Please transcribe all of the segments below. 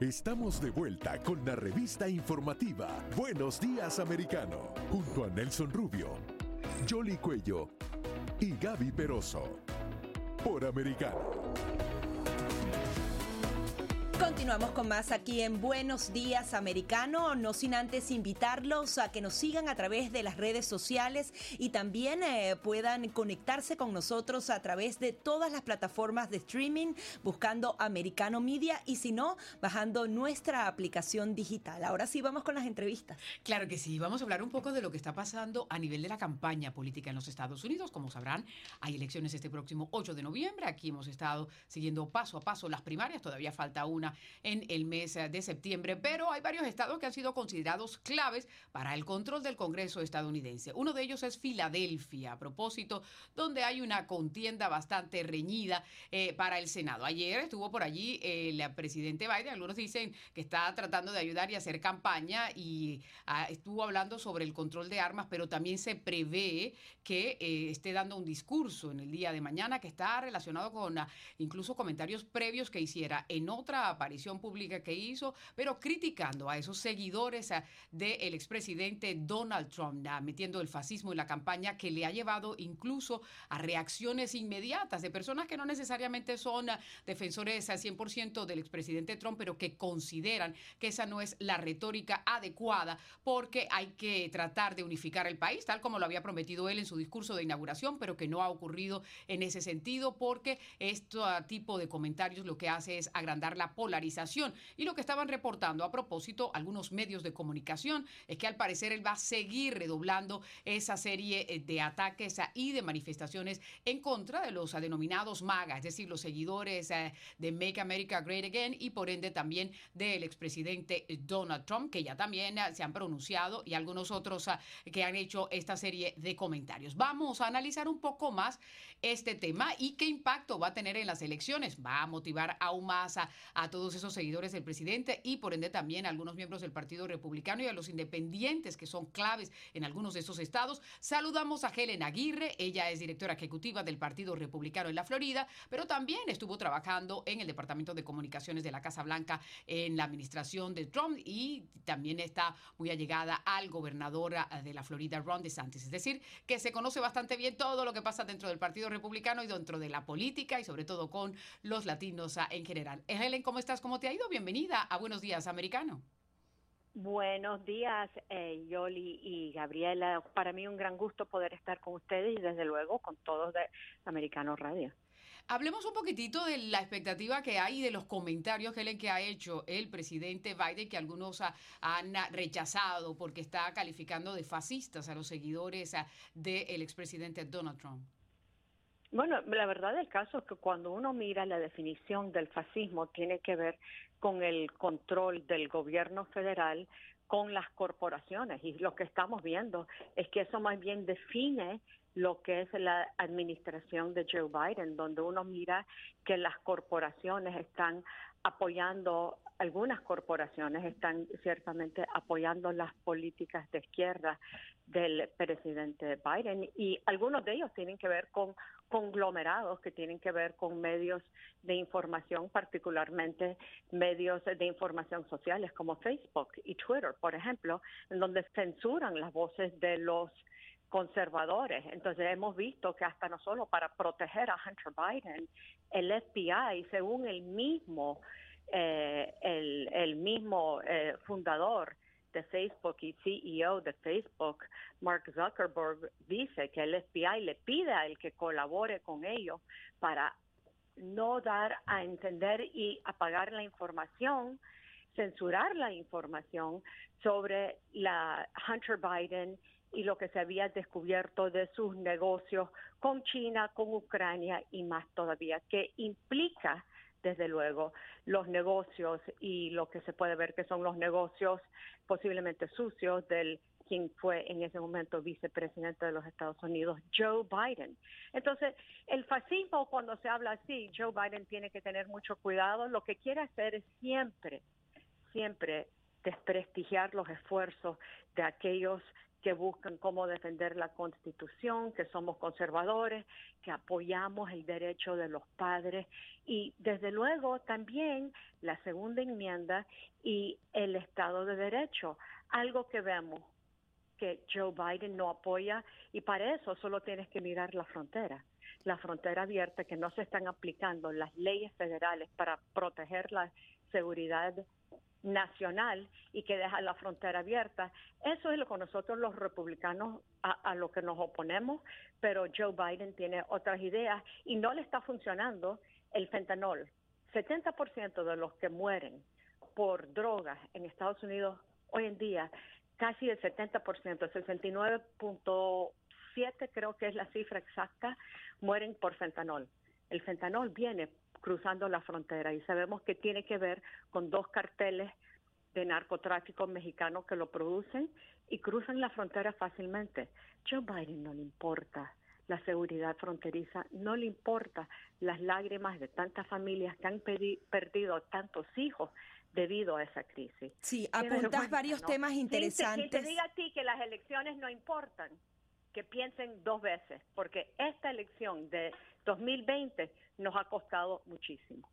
Estamos de vuelta con la revista informativa Buenos Días Americano, junto a Nelson Rubio, Jolly Cuello y Gaby Peroso, por Americano. Continuamos con más aquí en Buenos Días Americano, no sin antes invitarlos a que nos sigan a través de las redes sociales y también eh, puedan conectarse con nosotros a través de todas las plataformas de streaming buscando Americano Media y si no, bajando nuestra aplicación digital. Ahora sí, vamos con las entrevistas. Claro que sí, vamos a hablar un poco de lo que está pasando a nivel de la campaña política en los Estados Unidos. Como sabrán, hay elecciones este próximo 8 de noviembre. Aquí hemos estado siguiendo paso a paso las primarias, todavía falta una en el mes de septiembre, pero hay varios estados que han sido considerados claves para el control del Congreso estadounidense. Uno de ellos es Filadelfia, a propósito, donde hay una contienda bastante reñida eh, para el Senado. Ayer estuvo por allí el presidente Biden, algunos dicen que está tratando de ayudar y hacer campaña y ah, estuvo hablando sobre el control de armas, pero también se prevé que eh, esté dando un discurso en el día de mañana que está relacionado con ah, incluso comentarios previos que hiciera en otra aparición pública que hizo, pero criticando a esos seguidores del expresidente Donald Trump, metiendo el fascismo en la campaña que le ha llevado incluso a reacciones inmediatas de personas que no necesariamente son defensores al 100% del expresidente Trump, pero que consideran que esa no es la retórica adecuada porque hay que tratar de unificar el país, tal como lo había prometido él en su discurso de inauguración, pero que no ha ocurrido en ese sentido porque este tipo de comentarios lo que hace es agrandar la polarización. Y lo que estaban reportando a propósito algunos medios de comunicación es que al parecer él va a seguir redoblando esa serie eh, de ataques ah, y de manifestaciones en contra de los ah, denominados MAGA, es decir, los seguidores ah, de Make America Great Again y por ende también del expresidente Donald Trump, que ya también se han pronunciado y algunos otros que han hecho esta serie de comentarios. Vamos a analizar un poco más este tema y qué impacto va a tener en las elecciones. Va a motivar aún más a, a todos esos seguidores del presidente y por ende también a algunos miembros del Partido Republicano y a los independientes que son claves en algunos de esos estados. Saludamos a Helen Aguirre, ella es directora ejecutiva del Partido Republicano en la Florida, pero también estuvo trabajando en el Departamento de Comunicaciones de la Casa Blanca en la administración de Trump y también está muy allegada al gobernador de la Florida, Ron DeSantis. Es decir, que se conoce bastante bien todo lo que pasa dentro del Partido Republicano y dentro de la política y sobre todo con los latinos en general. Helen, ¿cómo estás? ¿Cómo te ha ido? Bienvenida a Buenos Días, Americano. Buenos días, eh, Yoli y Gabriela. Para mí un gran gusto poder estar con ustedes y desde luego con todos de Americano Radio. Hablemos un poquitito de la expectativa que hay y de los comentarios, Helen, que ha hecho el presidente Biden, que algunos han rechazado porque está calificando de fascistas a los seguidores del expresidente Donald Trump. Bueno, la verdad del caso es que cuando uno mira la definición del fascismo tiene que ver con el control del gobierno federal con las corporaciones. Y lo que estamos viendo es que eso más bien define lo que es la administración de Joe Biden, donde uno mira que las corporaciones están apoyando algunas corporaciones están ciertamente apoyando las políticas de izquierda del presidente Biden. Y algunos de ellos tienen que ver con conglomerados que tienen que ver con medios de información, particularmente medios de información sociales como Facebook y Twitter, por ejemplo, en donde censuran las voces de los conservadores. Entonces hemos visto que hasta no solo para proteger a Hunter Biden, el FBI, según el mismo eh, el, el, mismo eh, fundador de Facebook y CEO de Facebook, Mark Zuckerberg, dice que el FBI le pide a él que colabore con ellos para no dar a entender y apagar la información, censurar la información sobre la Hunter Biden y lo que se había descubierto de sus negocios con China, con Ucrania y más todavía, que implica desde luego, los negocios y lo que se puede ver que son los negocios posiblemente sucios del quien fue en ese momento vicepresidente de los Estados Unidos, Joe Biden. Entonces, el fascismo, cuando se habla así, Joe Biden tiene que tener mucho cuidado. Lo que quiere hacer es siempre, siempre desprestigiar los esfuerzos de aquellos que buscan cómo defender la constitución, que somos conservadores, que apoyamos el derecho de los padres. Y desde luego también la segunda enmienda y el Estado de Derecho, algo que vemos que Joe Biden no apoya y para eso solo tienes que mirar la frontera, la frontera abierta, que no se están aplicando las leyes federales para proteger la seguridad nacional y que deja la frontera abierta. Eso es lo que nosotros los republicanos a, lo que nos oponemos, pero Joe Biden tiene otras ideas y no le está funcionando el fentanol. 70% de los que mueren por drogas en Estados Unidos hoy en día, casi el 70%, 69.7 creo que es la cifra exacta, mueren por fentanol. El fentanol viene cruzando la frontera y sabemos que tiene que ver con dos carteles de narcotráfico mexicano que lo producen y cruzan la frontera fácilmente. Joe Biden no le importa la seguridad fronteriza, no le importa las lágrimas de tantas familias que han perdido tantos hijos debido a esa crisis. Sí, apuntas varios temas interesantes. Que te diga a ti que las elecciones no importan, que piensen dos veces, porque esta elección de 2020 nos ha costado muchísimo.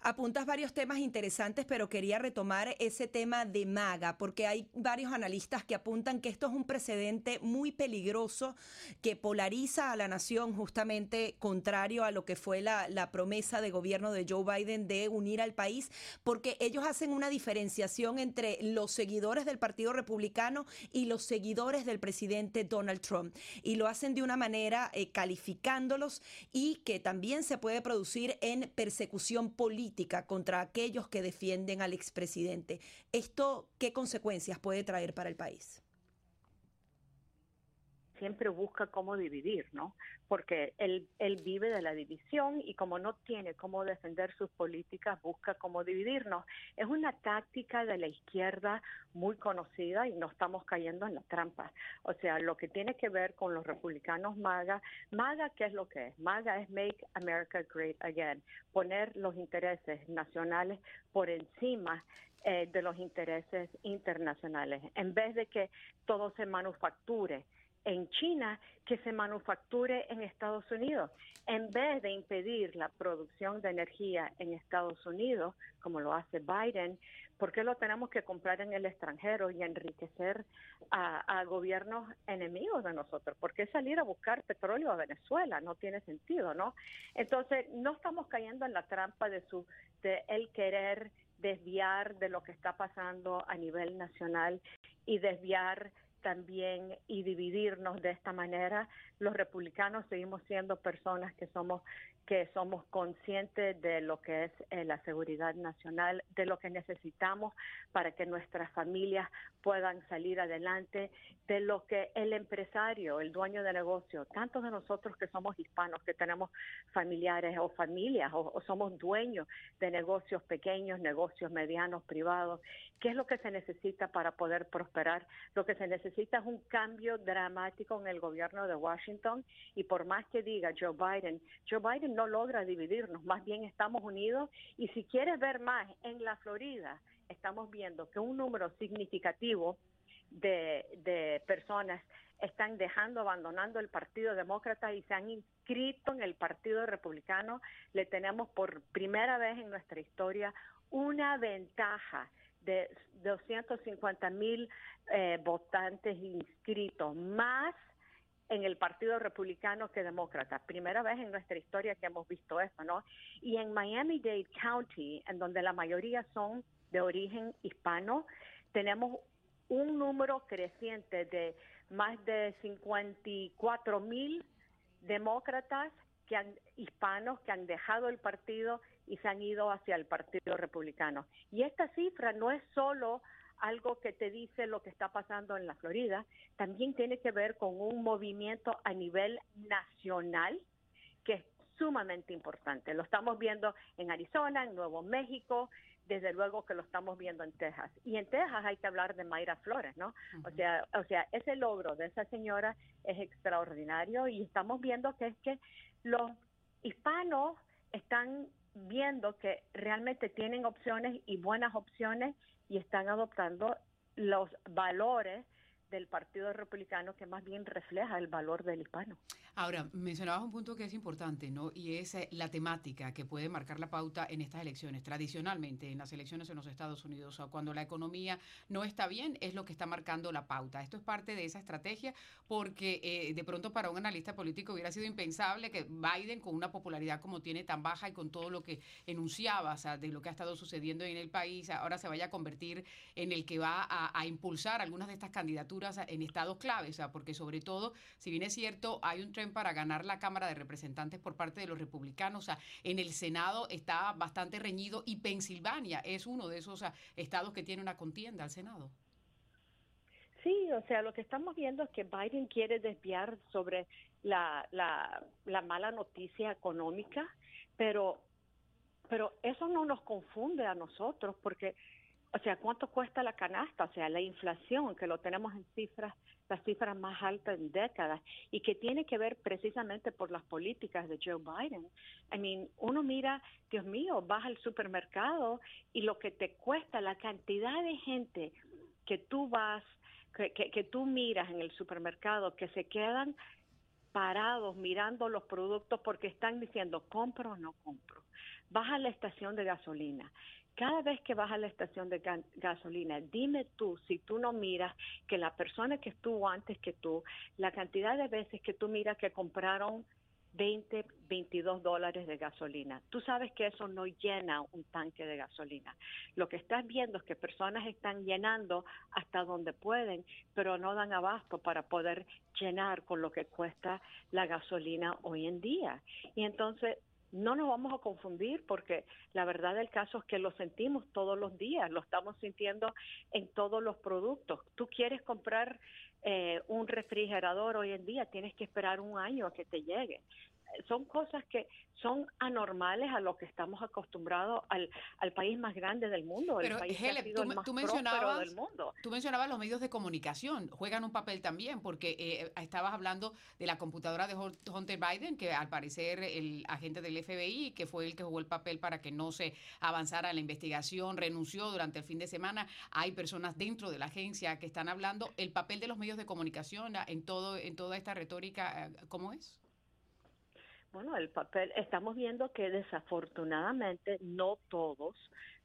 Apuntas varios temas interesantes, pero quería retomar ese tema de MAGA, porque hay varios analistas que apuntan que esto es un precedente muy peligroso que polariza a la nación, justamente contrario a lo que fue la, promesa de gobierno de Joe Biden de unir al país, porque ellos hacen una diferenciación entre los seguidores del Partido Republicano y los seguidores del presidente Donald Trump. Y lo hacen de una manera eh, calificándolos y que también se puede producir en persecución política contra aquellos que defienden al expresidente. ¿Esto qué consecuencias puede traer para el país? Siempre busca cómo dividir, ¿no? Porque él, él vive de la división y como no tiene cómo defender sus políticas, busca cómo dividirnos. Es una táctica de la izquierda muy conocida y no estamos cayendo en la trampa. O sea, lo que tiene que ver con los republicanos MAGA, MAGA, ¿qué es lo que es? MAGA es Make America Great Again, poner los intereses nacionales por encima eh, de los intereses internacionales, en vez de que todo se manufacture en China que se manufacture en Estados Unidos. En vez de impedir la producción de energía en Estados Unidos, como lo hace Biden, ¿por qué lo tenemos que comprar en el extranjero y enriquecer a, gobiernos enemigos de nosotros? ¿Por qué salir a buscar petróleo a Venezuela? No tiene sentido, ¿no? Entonces, no estamos cayendo en la trampa de su querer desviar de lo que está pasando a nivel nacional y desviar también y dividirnos de esta manera. Los republicanos seguimos siendo personas que somos que somos conscientes de lo que es eh, la seguridad nacional, de lo que necesitamos para que nuestras familias puedan salir adelante, de lo que el empresario, el dueño de negocio, tantos de nosotros que somos hispanos, que tenemos familiares o familias o, somos dueños de negocios pequeños, negocios medianos, privados, ¿qué es lo que se necesita para poder prosperar? Lo que se necesita es un cambio dramático en el gobierno de Washington y por más que diga Joe Biden, Joe Biden no logra dividirnos, más bien estamos unidos y si quieres ver más, en la Florida estamos viendo que un número significativo de, personas están dejando, abandonando el Partido Demócrata y se han inscrito en el Partido Republicano. Le tenemos por primera vez en nuestra historia una ventaja de 250 mil eh, votantes inscritos, más en el Partido Republicano que Demócrata. Primera vez en nuestra historia que hemos visto eso, ¿no? Y en Miami-Dade County, en donde la mayoría son de origen hispano, tenemos un número creciente de más de 54 mil demócratas que han, hispanos que han dejado el partido y se han ido hacia el Partido Republicano. Y esta cifra no es solo algo que te dice lo que está pasando en la Florida, también tiene que ver con un movimiento a nivel nacional que es sumamente importante. Lo estamos viendo en Arizona, en Nuevo México, desde luego que lo estamos viendo en Texas. Y en Texas hay que hablar de Mayra Flores, ¿no? O sea, o sea, ese logro de esa señora es extraordinario y estamos viendo que es que los hispanos están viendo que realmente tienen opciones y buenas opciones y están adoptando los valores del Partido Republicano que más bien refleja el valor del hispano. Ahora, mencionabas un punto que es importante, ¿no? Y es eh, la temática que puede marcar la pauta en estas elecciones. Tradicionalmente, en las elecciones en los Estados Unidos, cuando la economía no está bien, es lo que está marcando la pauta. Esto es parte de esa estrategia porque eh, de pronto para un analista político hubiera sido impensable que Biden, con una popularidad como tiene tan baja y con todo lo que enunciaba, de lo que ha estado sucediendo en el país, ahora se vaya a convertir en el que va a, a impulsar algunas de estas candidaturas en estados clave, o sea, porque sobre todo, si bien es cierto, hay un tren para ganar la Cámara de Representantes por parte de los republicanos. O sea, en el Senado está bastante reñido y Pensilvania es uno de esos estados que tiene una contienda al Senado. Sí, o sea, lo que estamos viendo es que Biden quiere desviar sobre la, la, la mala noticia económica, pero, pero eso no nos confunde a nosotros porque o sea, ¿cuánto cuesta la canasta? O sea, la inflación, que lo tenemos en cifras, las cifras más altas en décadas, y que tiene que ver precisamente por las políticas de Joe Biden. I mean, uno mira, Dios mío, vas al supermercado y lo que te cuesta, la cantidad de gente que tú vas, que, que, que tú miras en el supermercado, que se quedan parados mirando los productos porque están diciendo compro o no compro. Vas a la estación de gasolina cada vez que vas a la estación de gasolina, dime tú, si tú no miras que la persona que estuvo antes que tú, la cantidad de veces que tú miras que compraron 20, 22 dólares de gasolina. Tú sabes que eso no llena un tanque de gasolina. Lo que estás viendo es que personas están llenando hasta donde pueden, pero no dan abasto para poder llenar con lo que cuesta la gasolina hoy en día. Y entonces no nos vamos a confundir porque la verdad del caso es que lo sentimos todos los días, lo estamos sintiendo en todos los productos. Tú quieres comprar eh, un refrigerador hoy en día, tienes que esperar un año a que te llegue son cosas que son anormales a lo que estamos acostumbrados al, al país más grande del mundo, el país que ha sido tú, el más tú mencionabas, del mundo. Tú mencionabas los medios de comunicación, juegan un papel también, porque eh, estabas hablando de la computadora de Hunter Biden, que al parecer el agente del FBI, que fue el que jugó el papel para que no se avanzara la investigación, renunció durante el fin de semana. Hay personas dentro de la agencia que están hablando el papel de los medios de comunicación en todo en toda esta retórica, eh, ¿cómo es? Bueno, el papel, estamos viendo que desafortunadamente no todos,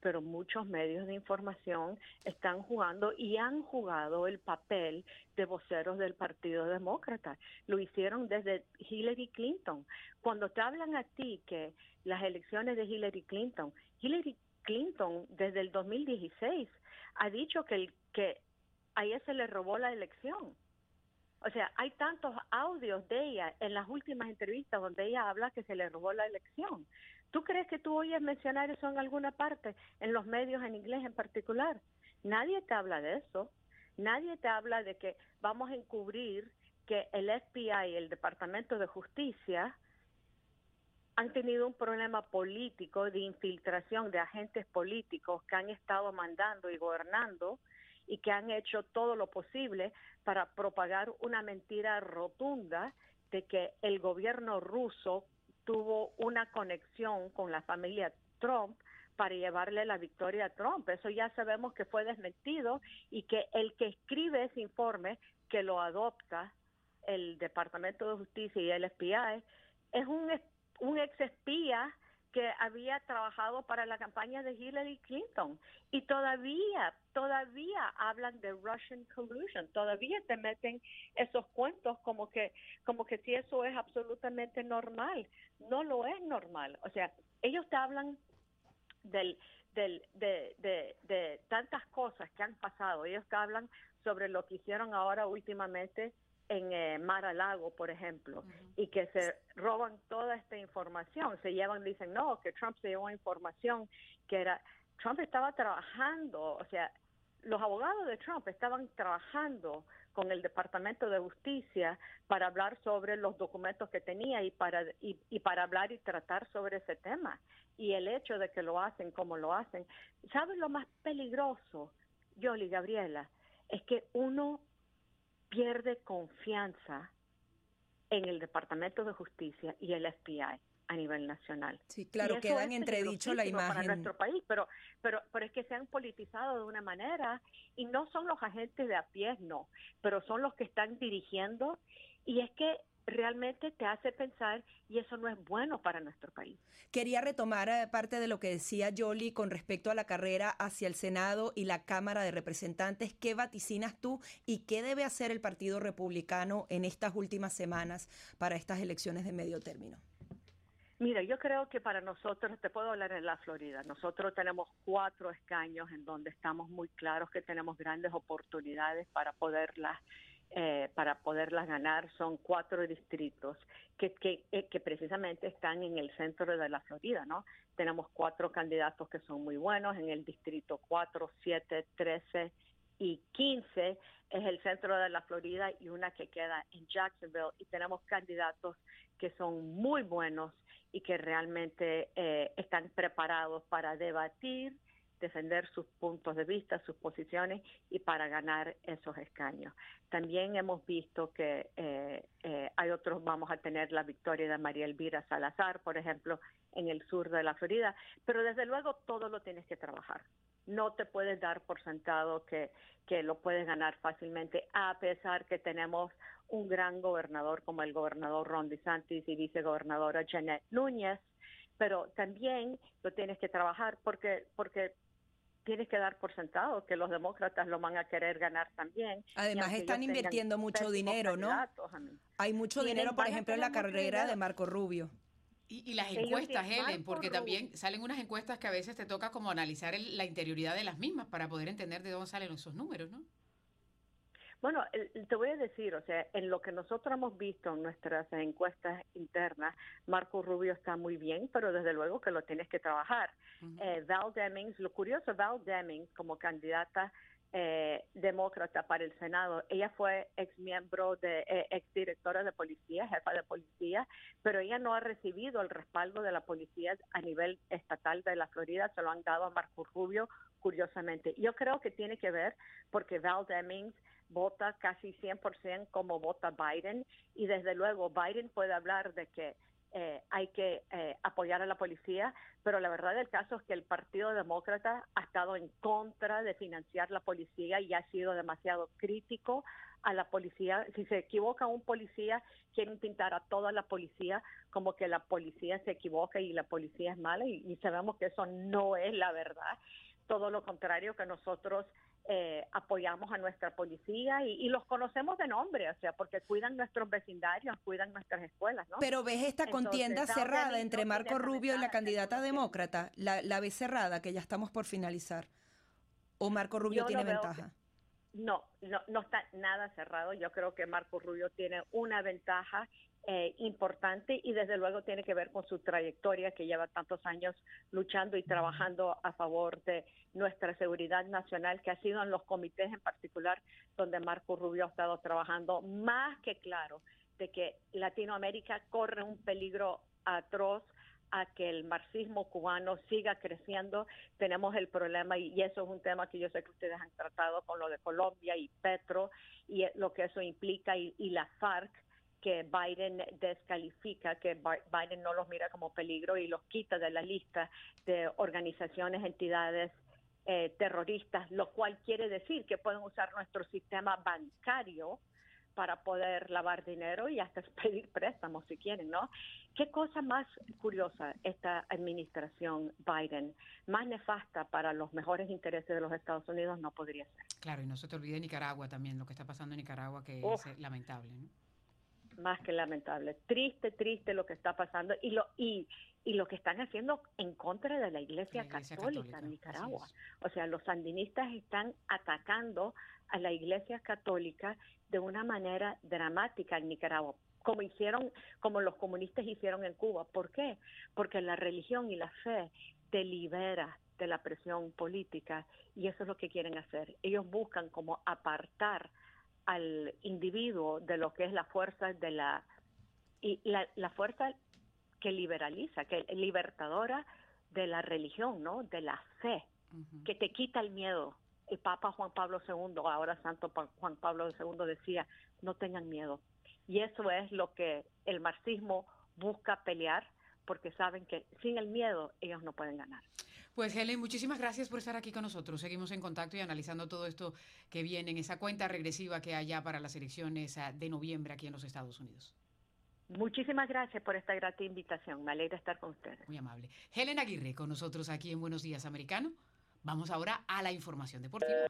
pero muchos medios de información están jugando y han jugado el papel de voceros del Partido Demócrata. Lo hicieron desde Hillary Clinton. Cuando te hablan a ti que las elecciones de Hillary Clinton, Hillary Clinton desde el 2016 ha dicho que, que a ella se le robó la elección o sea, hay tantos audios de ella en las últimas entrevistas donde ella habla que se le robó la elección. ¿Tú crees que tú oyes mencionar eso en alguna parte, en los medios en inglés en particular? Nadie te habla de eso. Nadie te habla de que vamos a encubrir que el FBI, el Departamento de Justicia, han tenido un problema político de infiltración de agentes políticos que han estado mandando y gobernando y que han hecho todo lo posible para propagar una mentira rotunda de que el gobierno ruso tuvo una conexión con la familia Trump para llevarle la victoria a Trump. Eso ya sabemos que fue desmentido y que el que escribe ese informe, que lo adopta el Departamento de Justicia y el FBI, es un, un ex espía que había trabajado para la campaña de Hillary Clinton. Y todavía, todavía hablan de Russian collusion, todavía te meten esos cuentos como que, como que si eso es absolutamente normal, no lo es normal, o sea, ellos te hablan del, del, de, de, de tantas cosas que han pasado, ellos te hablan sobre lo que hicieron ahora últimamente en eh, Mar a Lago, por ejemplo, y que se roban toda esta información, se llevan, dicen, no, que Trump se llevó información que era, Trump estaba trabajando, o sea, los abogados de Trump estaban trabajando con el Departamento de Justicia para hablar sobre los documentos que tenía y para y, y para hablar y tratar sobre ese tema y el hecho de que lo hacen como lo hacen. ¿Sabes lo más peligroso, Yoli Gabriela? Es que uno pierde confianza en el Departamento de Justicia y el FBI. a nivel nacional. Sí, claro, queda en entredicho la imagen. Para nuestro país, pero, pero, pero es que se han politizado de una manera y no son los agentes de a pie, no, pero son los que están dirigiendo y es que realmente te hace pensar y eso no es bueno para nuestro país. Quería retomar eh, parte de lo que decía Yoli con respecto a la carrera hacia el Senado y la Cámara de Representantes. ¿Qué vaticinas tú y qué debe hacer el Partido Republicano en estas últimas semanas para estas elecciones de medio término? Mira, yo creo que para nosotros, te puedo hablar en la Florida, nosotros tenemos cuatro escaños en donde estamos muy claros que tenemos grandes oportunidades para poderlas eh, para poderlas ganar son cuatro distritos que, que, eh, que, precisamente están en el centro de la Florida, ¿no? Tenemos cuatro candidatos que son muy buenos en el distrito 4, 7, 13 y 15 es el centro de la Florida y una que queda en Jacksonville y tenemos candidatos que son muy buenos y que realmente eh, están preparados para debatir defender sus puntos de vista, sus posiciones y para ganar esos escaños. También hemos visto que eh, eh, hay otros, vamos a tener la victoria de María Elvira Salazar, por ejemplo, en el sur de la Florida, pero desde luego todo lo tienes que trabajar. No te puedes dar por sentado que, que lo puedes ganar fácilmente, a pesar que tenemos un gran gobernador como el gobernador Ron DeSantis y vicegobernadora Janet Núñez, pero también lo tienes que trabajar porque porque tienes que dar por sentado que los demócratas lo van a querer ganar también. Además están invirtiendo mucho dinero, ¿no? Hay mucho dinero, por ejemplo, en la carrera de Marco Rubio. Y, las encuestas, Helen, porque también salen unas encuestas que a veces te toca como analizar la interioridad de las mismas para poder entender de dónde salen esos números, ¿no? Bueno, te voy a decir, o sea, en lo que nosotros hemos visto en nuestras encuestas internas, Marco Rubio está muy bien, pero desde luego que lo tienes que trabajar. eh, Val Demings, lo curioso, Val Demings como candidata eh, demócrata para el Senado. Ella fue ex miembro de, eh, ex directora de policía, jefa de policía, pero ella no ha recibido el respaldo de la policía a nivel estatal de la Florida, se lo han dado a Marco Rubio, curiosamente. Yo creo que tiene que ver porque Val Demings vota casi 100% como vota Biden y desde luego Biden puede hablar de que eh, hay que eh, apoyar a la policía, pero la verdad del caso es que el Partido Demócrata ha estado en contra de financiar la policía y ha sido demasiado crítico a la policía. Si se equivoca un policía, quieren pintar a toda la policía como que la policía se equivoca y la policía es mala y, y sabemos que eso no es la verdad. Todo lo contrario, que nosotros eh, apoyamos a nuestra policía y, los conocemos de nombre, o sea, porque cuidan nuestros vecindarios, cuidan nuestras escuelas, ¿no? Pero ves esta contienda cerrada entre Marco Rubio y la candidata demócrata, la, la ves cerrada, que ya estamos por finalizar, o Marco Rubio tiene ventaja. no, no, no está nada cerrado. Yo creo que Marco Rubio tiene una ventaja eh, importante y desde luego tiene que ver con su trayectoria que lleva tantos años luchando y trabajando a favor de nuestra seguridad nacional, que ha sido en los comités en particular donde Marco Rubio ha estado trabajando más que claro de que Latinoamérica corre un peligro atroz a que el marxismo cubano siga creciendo. Tenemos el problema, y, eso es un tema que yo sé que ustedes han tratado con lo de Colombia y Petro, y lo que eso implica, y la FARC, que Biden descalifica, que Biden no los mira como peligro y los quita de la lista de organizaciones, entidades eh, terroristas, lo cual quiere decir que pueden usar nuestro sistema bancario para poder lavar dinero y hasta pedir préstamos si quieren, ¿no? ¿Qué cosa más curiosa esta administración Biden, más nefasta para los mejores intereses de los Estados Unidos no podría ser? Claro, y no se te olvide Nicaragua también, lo que está pasando en Nicaragua, que es lamentable, ¿no? Más que lamentable. Triste, triste lo que está pasando y lo y, y lo que están haciendo en contra de la Iglesia, Católica, en Nicaragua. O sea, los sandinistas están atacando a la Iglesia Católica de una manera dramática en Nicaragua como hicieron, como los comunistas hicieron en Cuba. ¿Por qué? Porque la religión y la fe te libera de la presión política y eso es lo que quieren hacer. Ellos buscan como apartar al individuo de lo que es la fuerza de la y la, fuerza que liberaliza, que libertadora de la religión, ¿no? De la fe, que te quita el miedo. El Papa Juan Pablo II, ahora Santo Juan Pablo II decía, no tengan miedo. Y eso es lo que el marxismo busca pelear, porque saben que sin el miedo ellos no pueden ganar. Pues Helen, muchísimas gracias por estar aquí con nosotros. Seguimos en contacto y analizando todo esto que viene en esa cuenta regresiva que hay ya para las elecciones ah, de noviembre aquí en los Estados Unidos. Muchísimas gracias por esta grata invitación. Me alegra estar con ustedes. Muy amable. Helen Aguirre con nosotros aquí en Buenos Días Americano. Vamos ahora a la información deportiva.